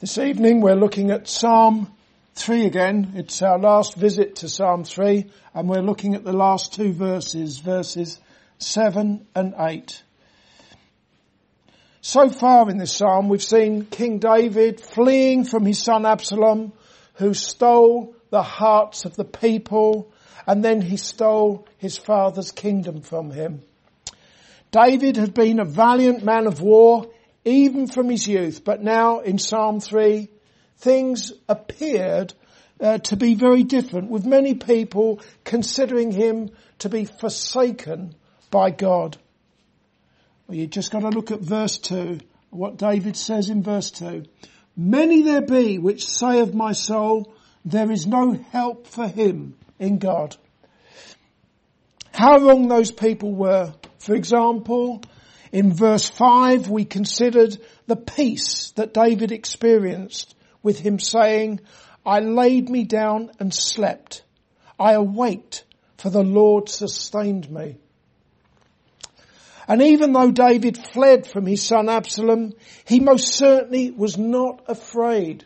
This evening we're looking at Psalm 3 again. It's our last visit to Psalm 3 and we're looking at the last two verses, verses 7 and 8. So far in this psalm we've seen King David fleeing from his son Absalom who stole the hearts of the people and then he stole his father's kingdom from him. David had been a valiant man of war even from his youth. But now in Psalm 3, things appeared uh, to be very different with many people considering him to be forsaken by God. Well, you just got to look at verse 2, what David says in verse 2. Many there be which say of my soul, there is no help for him in God. How wrong those people were. For example, in verse 5 we considered the peace that David experienced with him saying, I laid me down and slept. I awaked for the Lord sustained me. And even though David fled from his son Absalom, he most certainly was not afraid.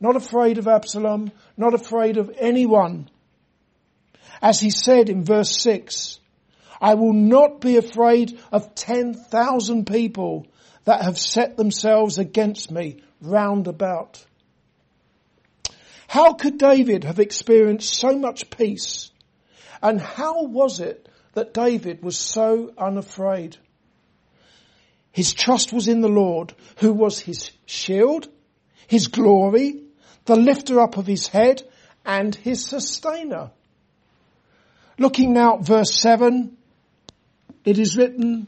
Not afraid of Absalom, not afraid of anyone. As he said in verse 6, I will not be afraid of 10,000 people that have set themselves against me round about. How could David have experienced so much peace? And how was it that David was so unafraid? His trust was in the Lord, who was his shield, his glory, the lifter up of his head, and his sustainer. Looking now at verse 7, it is written,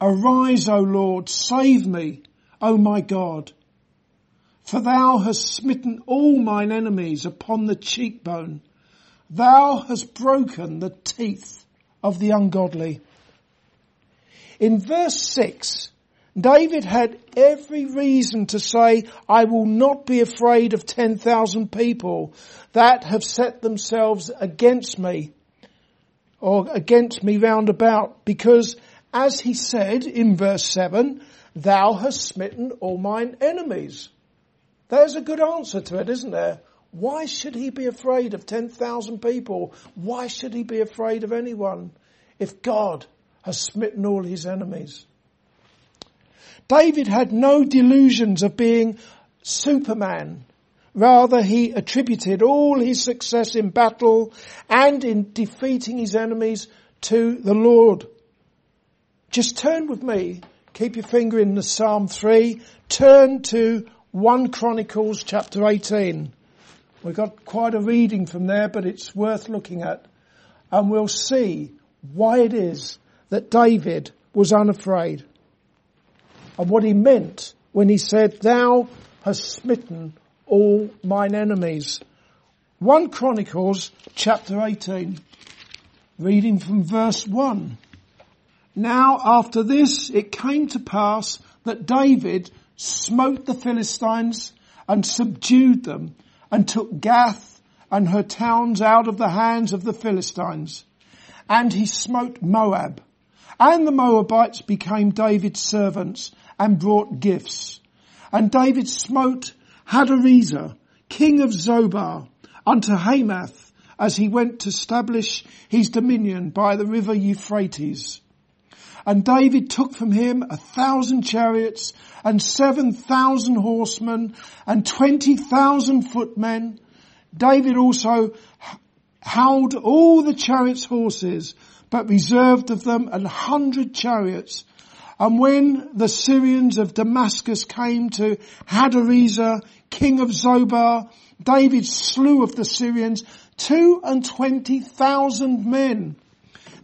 Arise, O Lord, save me, O my God. For thou hast smitten all mine enemies upon the cheekbone. Thou hast broken the teeth of the ungodly. In verse 6, David had every reason to say, I will not be afraid of 10,000 people that have set themselves against me or against me round about because as he said in verse 7, thou hast smitten all mine enemies. There's a good answer to it, isn't there? Why should he be afraid of 10,000 people? Why should he be afraid of anyone if God has smitten all his enemies? David had no delusions of being Superman Rather, he attributed all his success in battle and in defeating his enemies to the Lord. Just turn with me, keep your finger in the Psalm 3, turn to 1 Chronicles chapter 18. We've got quite a reading from there, but it's worth looking at. And we'll see why it is that David was unafraid. And what he meant when he said, thou hast smitten all mine enemies. 1 Chronicles chapter 18, reading from verse 1. Now after this it came to pass that David smote the Philistines and subdued them and took Gath and her towns out of the hands of the Philistines. And he smote Moab. And the Moabites became David's servants and brought gifts. And David smote Hadarezer, king of Zobah, unto Hamath, as he went to establish his dominion by the river Euphrates. And David took from him a thousand chariots and seven thousand horsemen and twenty thousand footmen. David also held all the chariots' horses, but reserved of them an hundred chariots. And when the Syrians of Damascus came to Hadarezer, king of Zobah, David slew of the Syrians two and twenty thousand men.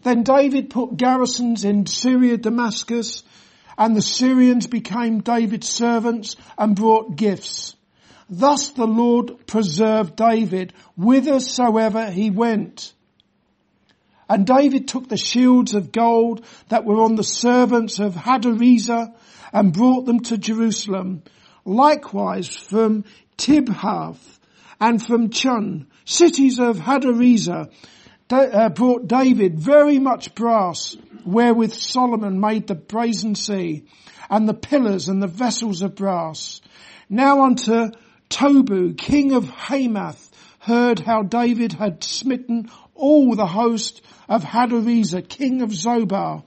Then David put garrisons in Syria, Damascus, and the Syrians became David's servants and brought gifts. Thus the Lord preserved David whithersoever he went. And David took the shields of gold that were on the servants of Hadarezer and brought them to Jerusalem likewise from Tibhath and from Chun, cities of Hadarezer, uh, brought David very much brass, wherewith Solomon made the brazen sea, and the pillars and the vessels of brass. Now unto Tobu, king of Hamath, heard how David had smitten all the host of Hadarezer, king of Zobah.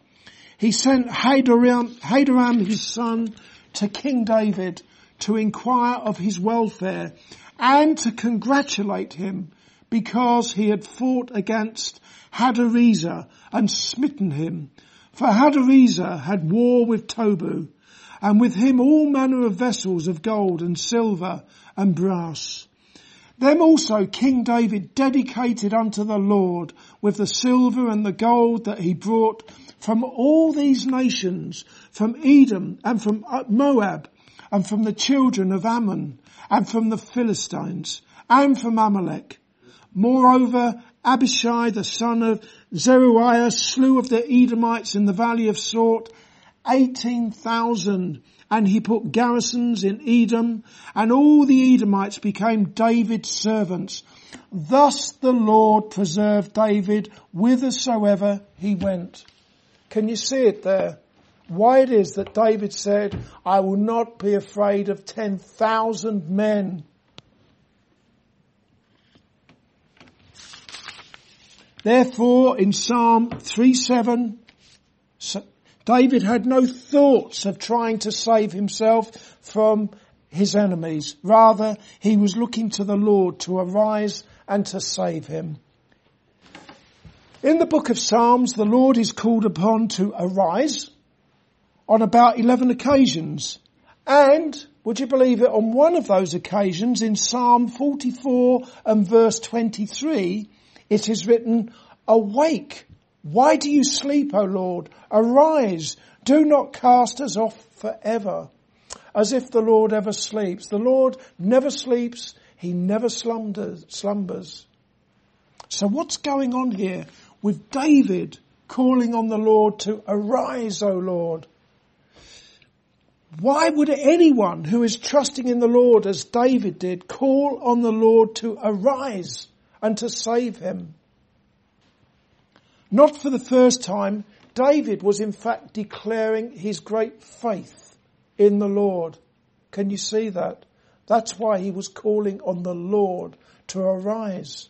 He sent Hadoram his son to King David to inquire of his welfare and to congratulate him because he had fought against Hadarezer and smitten him. For Hadarezer had war with Tobu and with him all manner of vessels of gold and silver and brass. Them also King David dedicated unto the Lord with the silver and the gold that he brought from all these nations, from Edom and from uh, Moab and from the children of Ammon and from the Philistines and from Amalek. Moreover, Abishai the son of Zeruiah slew of the Edomites in the valley of salt 18,000 and he put garrisons in Edom and all the Edomites became David's servants. Thus the Lord preserved David whithersoever he went. Can you see it there? Why it is that David said, I will not be afraid of 10,000 men. Therefore in Psalm 3-7, David had no thoughts of trying to save himself from his enemies. Rather, he was looking to the Lord to arise and to save him. In the book of Psalms, the Lord is called upon to arise on about 11 occasions. And, would you believe it, on one of those occasions in Psalm 44 and verse 23, it is written, awake, why do you sleep, O Lord? Arise, do not cast us off forever. As if the Lord ever sleeps. The Lord never sleeps. He never slumbers. So what's going on here with David calling on the Lord to arise, O Lord? Why would anyone who is trusting in the Lord as David did call on the Lord to arise and to save him? Not for the first time, David was in fact declaring his great faith in the Lord. Can you see that? That's why he was calling on the Lord to arise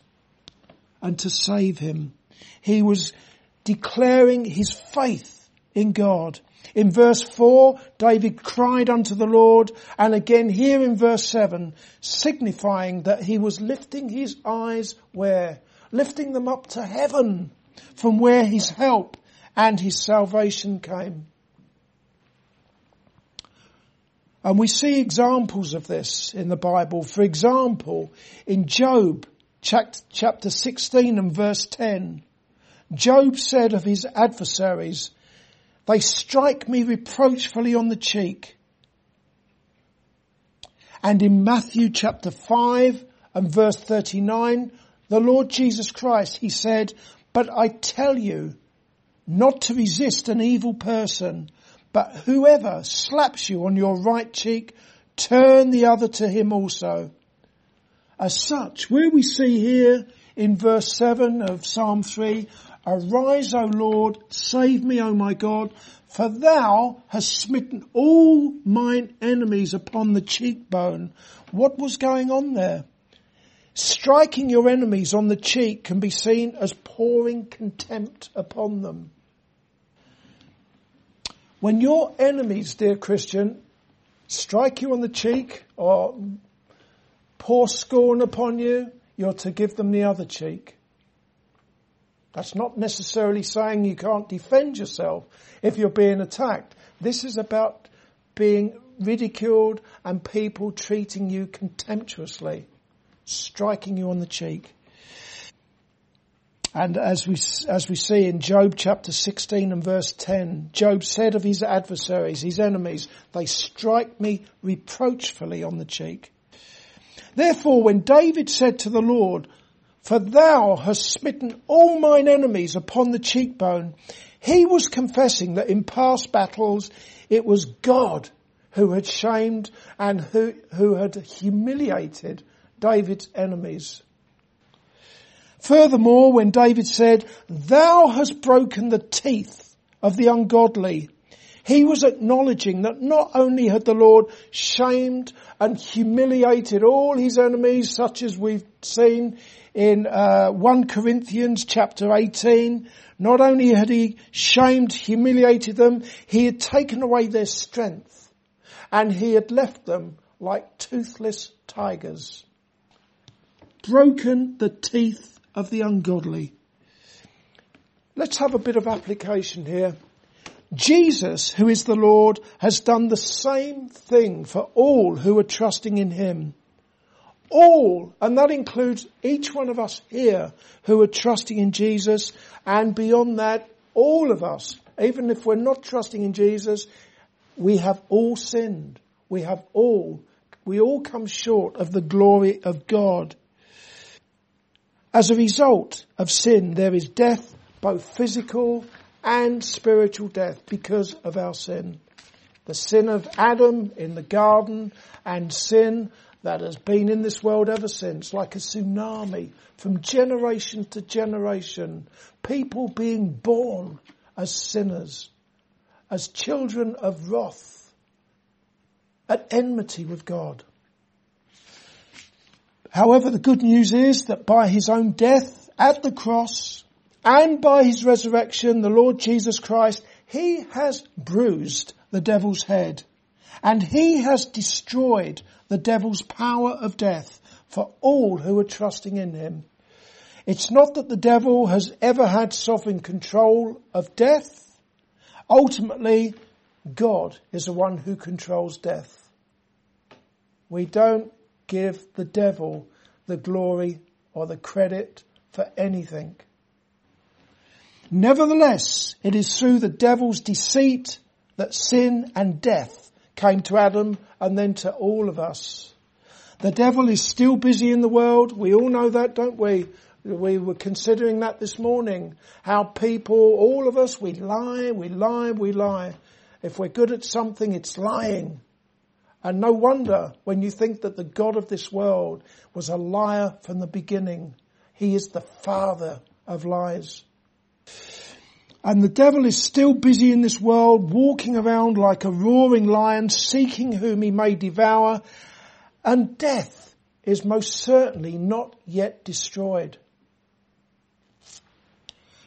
and to save him. He was declaring his faith in God. In verse 4, David cried unto the Lord, and again here in verse 7, signifying that he was lifting his eyes where? Lifting them up to heaven from where his help and his salvation came. And we see examples of this in the Bible. For example, in Job chapter 16 and verse 10, Job said of his adversaries, they strike me reproachfully on the cheek. And in Matthew chapter 5 and verse 39, the Lord Jesus Christ, he said, but I tell you not to resist an evil person, but whoever slaps you on your right cheek, turn the other to him also. As such, where we see here in verse 7 of Psalm 3, Arise, O Lord, save me, O my God, for thou hast smitten all mine enemies upon the cheekbone. What was going on there? Striking your enemies on the cheek can be seen as pouring contempt upon them. When your enemies, dear Christian, strike you on the cheek or pour scorn upon you, you're to give them the other cheek. That's not necessarily saying you can't defend yourself if you're being attacked. This is about being ridiculed and people treating you contemptuously striking you on the cheek. And as we, as we see in Job chapter 16 and verse 10, Job said of his adversaries, his enemies, they strike me reproachfully on the cheek. Therefore when David said to the Lord, for thou hast smitten all mine enemies upon the cheekbone, he was confessing that in past battles it was God who had shamed and who, who had humiliated David's enemies. Furthermore, when David said, thou hast broken the teeth of the ungodly, He was acknowledging that not only had the Lord shamed and humiliated all his enemies, such as we've seen in uh, 1 Corinthians chapter 18, not only had he shamed, humiliated them, he had taken away their strength and he had left them like toothless tigers. Broken the teeth of the ungodly. Let's have a bit of application here. Jesus, who is the Lord, has done the same thing for all who are trusting in Him. All, and that includes each one of us here who are trusting in Jesus, and beyond that, all of us, even if we're not trusting in Jesus, we have all sinned. We have all, we all come short of the glory of God. As a result of sin, there is death, both physical and spiritual death because of our sin. The sin of Adam in the garden and sin that has been in this world ever since, like a tsunami from generation to generation. People being born as sinners, as children of wrath, at enmity with God. However, the good news is that by his own death at the cross, and by his resurrection, the Lord Jesus Christ, he has bruised the devil's head and he has destroyed the devil's power of death for all who are trusting in him. It's not that the devil has ever had sovereign control of death. Ultimately, God is the one who controls death. We don't give the devil the glory or the credit for anything. Nevertheless, it is through the devil's deceit that sin and death came to Adam and then to all of us. The devil is still busy in the world. We all know that, don't we? We were considering that this morning. How people, all of us, we lie, we lie, we lie. If we're good at something, it's lying. And no wonder when you think that the God of this world was a liar from the beginning. He is the father of lies. And the devil is still busy in this world, walking around like a roaring lion, seeking whom he may devour. And death is most certainly not yet destroyed.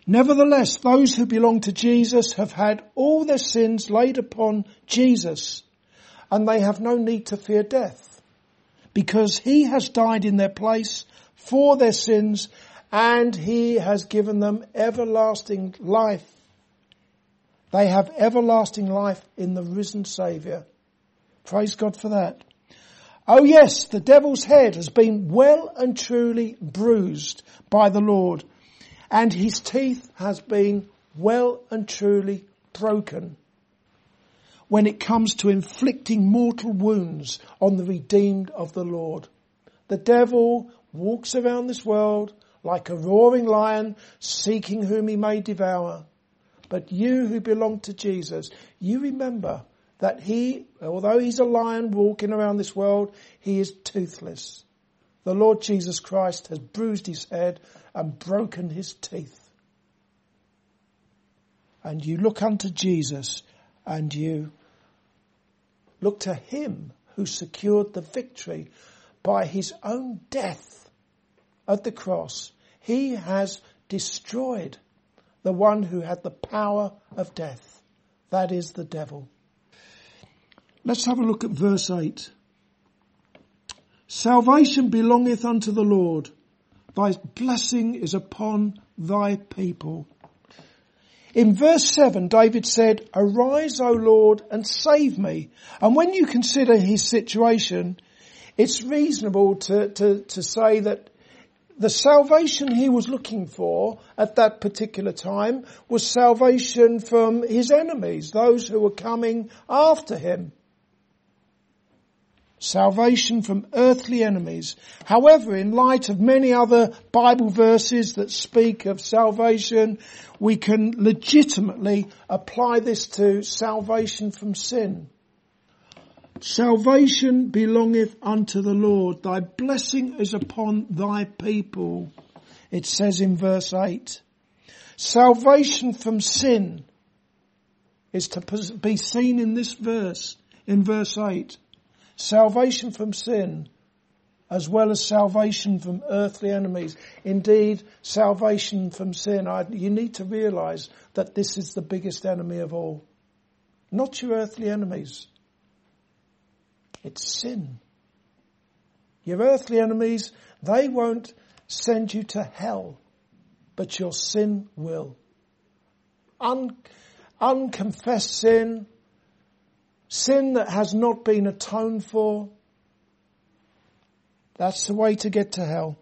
Nevertheless, those who belong to Jesus have had all their sins laid upon Jesus, and they have no need to fear death, because he has died in their place for their sins and he has given them everlasting life. They have everlasting life in the risen Saviour. Praise God for that. Oh yes, the devil's head has been well and truly bruised by the Lord, and his teeth has been well and truly broken when it comes to inflicting mortal wounds on the redeemed of the Lord. The devil walks around this world like a roaring lion seeking whom he may devour. But you who belong to Jesus, you remember that he, although he's a lion walking around this world, he is toothless. The Lord Jesus Christ has bruised his head and broken his teeth. And you look unto Jesus and you look to him who secured the victory by his own death at the cross he has destroyed the one who had the power of death. That is the devil. Let's have a look at verse 8. Salvation belongeth unto the Lord. Thy blessing is upon thy people. In verse 7, David said, Arise, O Lord, and save me. And when you consider his situation, it's reasonable to, to, to say that the salvation he was looking for at that particular time was salvation from his enemies, those who were coming after him. Salvation from earthly enemies. However, in light of many other Bible verses that speak of salvation, we can legitimately apply this to salvation from sin. Salvation belongeth unto the Lord. Thy blessing is upon thy people. It says in verse 8. Salvation from sin is to be seen in this verse, in verse 8. Salvation from sin, as well as salvation from earthly enemies. Indeed, salvation from sin. I, you need to realize that this is the biggest enemy of all. Not your earthly enemies. It's sin. Your earthly enemies, they won't send you to hell, but your sin will. Un- unconfessed sin, sin that has not been atoned for, that's the way to get to hell.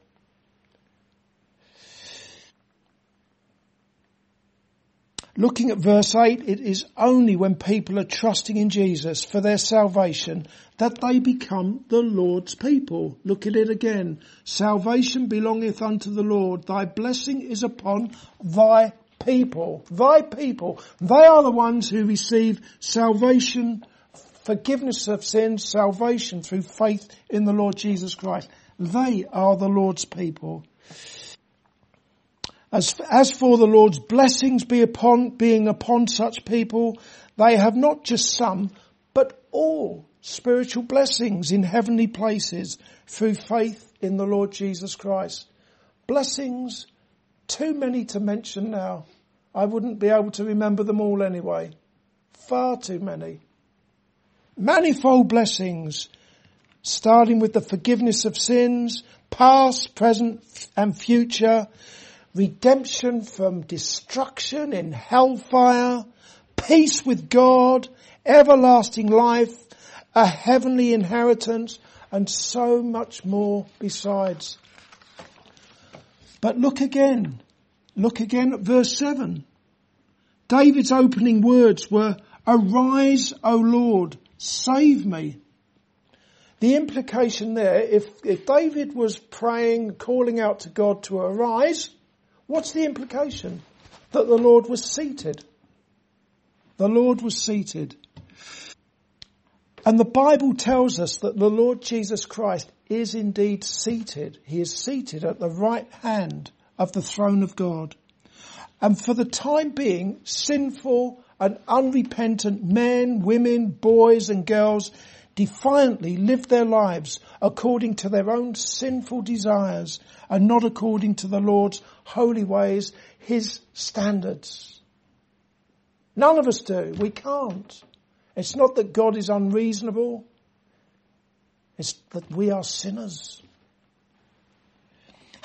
Looking at verse 8, it is only when people are trusting in Jesus for their salvation that they become the Lord's people. Look at it again. Salvation belongeth unto the Lord. Thy blessing is upon thy people. Thy people. They are the ones who receive salvation, forgiveness of sins, salvation through faith in the Lord Jesus Christ. They are the Lord's people. As, as for the Lord's blessings be upon, being upon such people, they have not just some, but all spiritual blessings in heavenly places through faith in the Lord Jesus Christ. Blessings, too many to mention now. I wouldn't be able to remember them all anyway. Far too many. Manifold blessings, starting with the forgiveness of sins, past, present and future, redemption from destruction in hellfire, peace with God, everlasting life, a heavenly inheritance, and so much more besides. But look again. Look again at verse 7. David's opening words were, Arise, O Lord, save me. The implication there, if, if David was praying, calling out to God to arise, What's the implication? That the Lord was seated. The Lord was seated. And the Bible tells us that the Lord Jesus Christ is indeed seated. He is seated at the right hand of the throne of God. And for the time being, sinful and unrepentant men, women, boys and girls defiantly live their lives according to their own sinful desires and not according to the Lord's holy ways, His standards. None of us do. We can't. It's not that God is unreasonable. It's that we are sinners.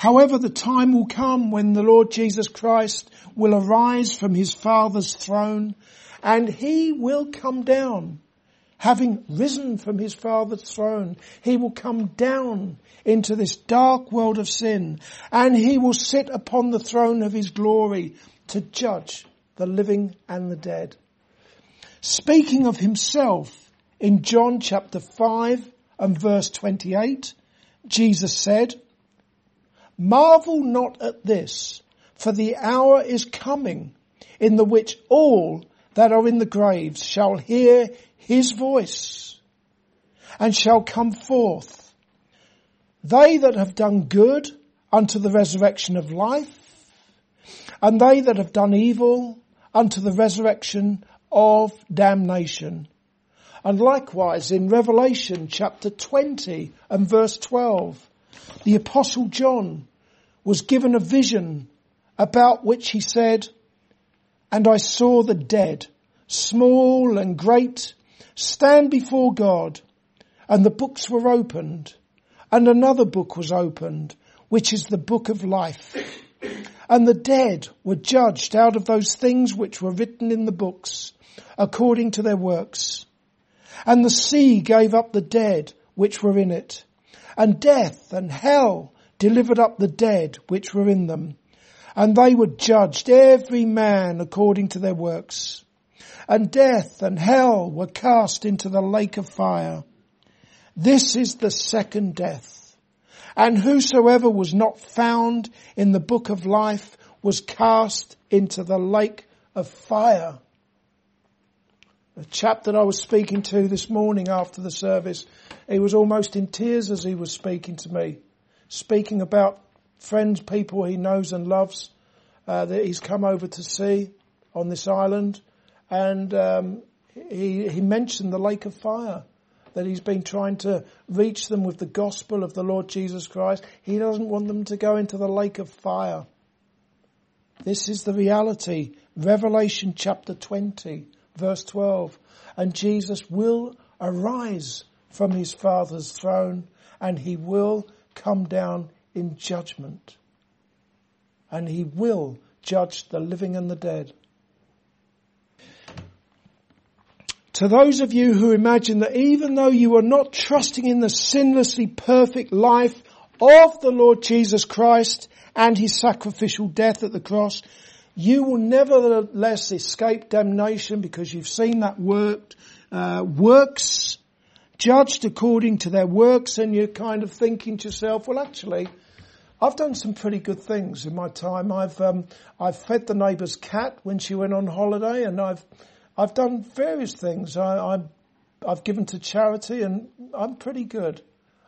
However, the time will come when the Lord Jesus Christ will arise from His Father's throne and He will come down having risen from his father's throne, he will come down into this dark world of sin and he will sit upon the throne of his glory to judge the living and the dead. Speaking of himself in John chapter 5 and verse 28, Jesus said, Marvel not at this, for the hour is coming in the which all that are in the graves shall hear his voice and shall come forth. They that have done good unto the resurrection of life and they that have done evil unto the resurrection of damnation. And likewise in Revelation chapter 20 and verse 12, the apostle John was given a vision about which he said, and I saw the dead, small and great, stand before God and the books were opened and another book was opened, which is the book of life. And the dead were judged out of those things which were written in the books according to their works. And the sea gave up the dead which were in it. And death and hell delivered up the dead which were in them. And they were judged every man according to their works and death and hell were cast into the lake of fire. This is the second death. And whosoever was not found in the book of life was cast into the lake of fire. The chap that I was speaking to this morning after the service, he was almost in tears as he was speaking to me, speaking about friends, people he knows and loves, uh, that he's come over to see on this island and um, he, he mentioned the lake of fire that he's been trying to reach them with the gospel of the Lord Jesus Christ. He doesn't want them to go into the lake of fire. This is the reality. Revelation chapter 20 verse 12. And Jesus will arise from his Father's throne and he will come down in judgment. And he will judge the living and the dead. To those of you who imagine that even though you are not trusting in the sinlessly perfect life of the Lord Jesus Christ and his sacrificial death at the cross, you will nevertheless escape damnation because you've seen that worked, uh, works judged according to their works and you're kind of thinking to yourself, well actually, I've done some pretty good things in my time. I've, um, I've fed the neighbour's cat when she went on holiday and I've, I've done various things. I, I, I've given to charity and I'm pretty good.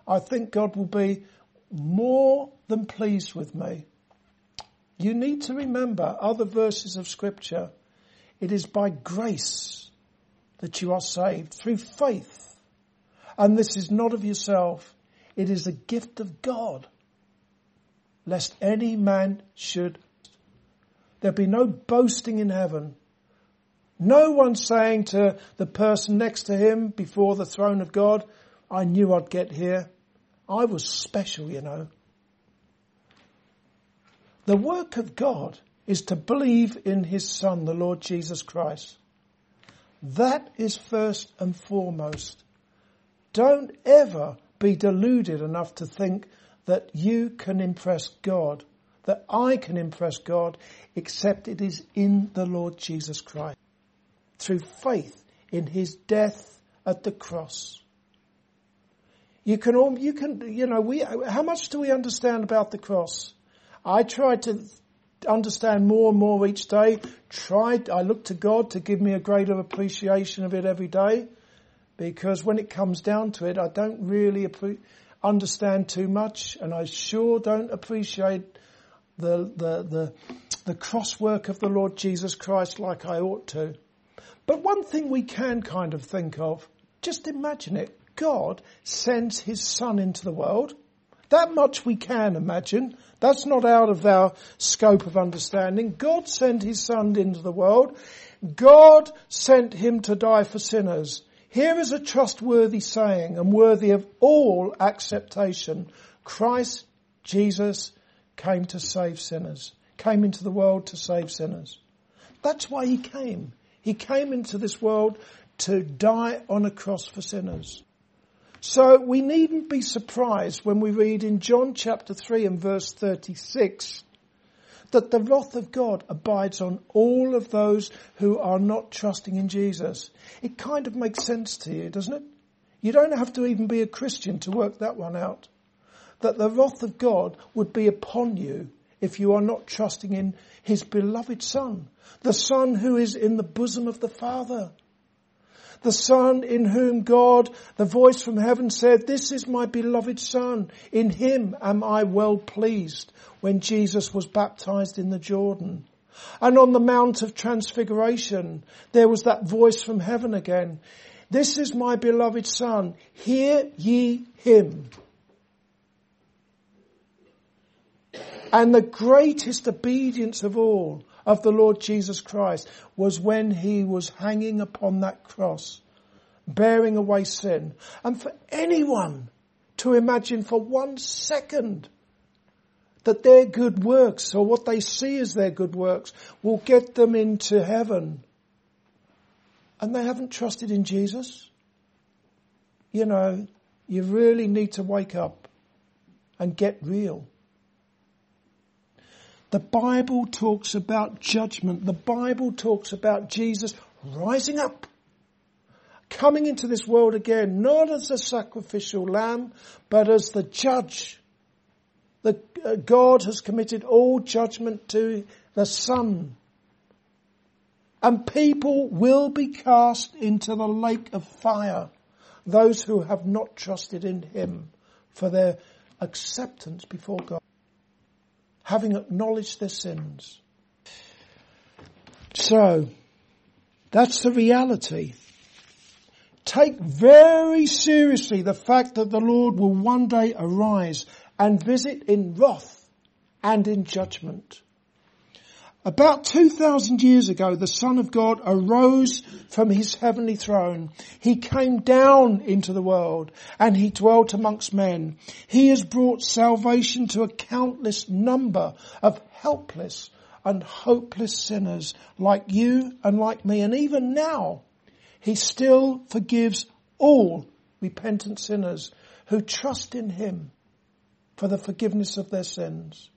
I think God will be more than pleased with me. You need to remember other verses of scripture. It is by grace that you are saved through faith. And this is not of yourself. It is a gift of God. Lest any man should. There be no boasting in heaven. No one saying to the person next to him before the throne of God, I knew I'd get here. I was special, you know. The work of God is to believe in His Son, the Lord Jesus Christ. That is first and foremost. Don't ever be deluded enough to think that you can impress God, that I can impress God, except it is in the Lord Jesus Christ. Through faith in His death at the cross. You can all, you can, you know, we, how much do we understand about the cross? I try to understand more and more each day. Tried, I look to God to give me a greater appreciation of it every day. Because when it comes down to it, I don't really understand too much and I sure don't appreciate the, the, the, the cross work of the Lord Jesus Christ like I ought to. But one thing we can kind of think of, just imagine it. God sends his son into the world. That much we can imagine. That's not out of our scope of understanding. God sent his son into the world. God sent him to die for sinners. Here is a trustworthy saying and worthy of all acceptation. Christ Jesus came to save sinners, came into the world to save sinners. That's why he came. He came into this world to die on a cross for sinners. So we needn't be surprised when we read in John chapter 3 and verse 36 that the wrath of God abides on all of those who are not trusting in Jesus. It kind of makes sense to you, doesn't it? You don't have to even be a Christian to work that one out. That the wrath of God would be upon you if you are not trusting in His beloved Son, the Son who is in the bosom of the Father the Son in whom God, the voice from heaven said, this is my beloved Son. In him am I well pleased when Jesus was baptized in the Jordan. And on the Mount of Transfiguration, there was that voice from heaven again. This is my beloved Son. Hear ye him. And the greatest obedience of all of the Lord Jesus Christ was when he was hanging upon that cross, bearing away sin. And for anyone to imagine for one second that their good works or what they see as their good works will get them into heaven and they haven't trusted in Jesus, you know, you really need to wake up and get real. The Bible talks about judgment. The Bible talks about Jesus rising up, coming into this world again, not as a sacrificial lamb, but as the judge. The, uh, God has committed all judgment to the Son. And people will be cast into the lake of fire, those who have not trusted in Him for their acceptance before God having acknowledged their sins. So, That's the reality. Take very seriously the fact that the Lord will one day arise and visit in wrath and in judgment. About 2,000 years ago, the Son of God arose from his heavenly throne. He came down into the world and he dwelt amongst men. He has brought salvation to a countless number of helpless and hopeless sinners like you and like me. And even now, he still forgives all repentant sinners who trust in him for the forgiveness of their sins.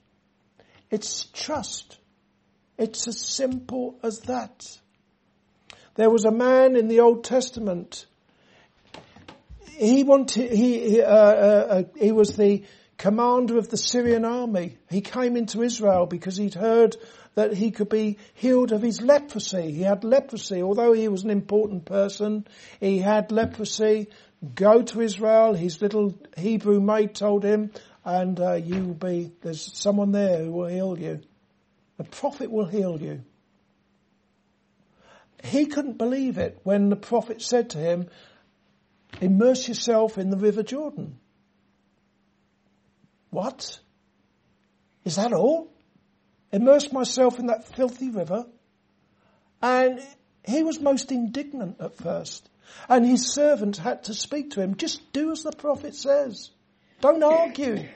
It's trust it's as simple as that. There was a man in the Old Testament. He wanted, he, uh, uh, uh, he was the commander of the Syrian army. He came into Israel because he'd heard that he could be healed of his leprosy. He had leprosy, although he was an important person, he had leprosy. Go to Israel, his little Hebrew maid told him, and uh, you will be, there's someone there who will heal you. The prophet will heal you. He couldn't believe it when the prophet said to him, immerse yourself in the river Jordan. What? Is that all? Immerse myself in that filthy river? And he was most indignant at first. And his servant had to speak to him, just do as the prophet says. Don't argue.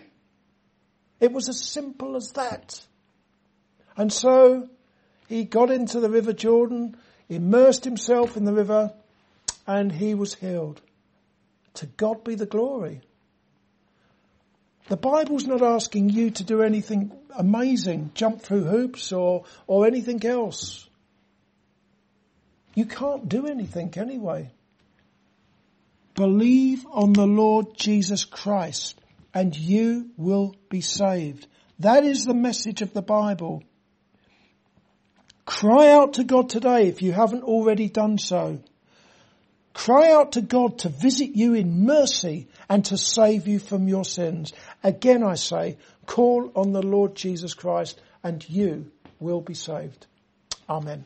It was as simple as that. And so he got into the river Jordan, immersed himself in the river, and he was healed. To God be the glory. The Bible's not asking you to do anything amazing, jump through hoops or, or anything else. You can't do anything anyway. Believe on the Lord Jesus Christ and you will be saved. That is the message of the Bible. Cry out to God today if you haven't already done so. Cry out to God to visit you in mercy and to save you from your sins. Again I say, call on the Lord Jesus Christ and you will be saved. Amen.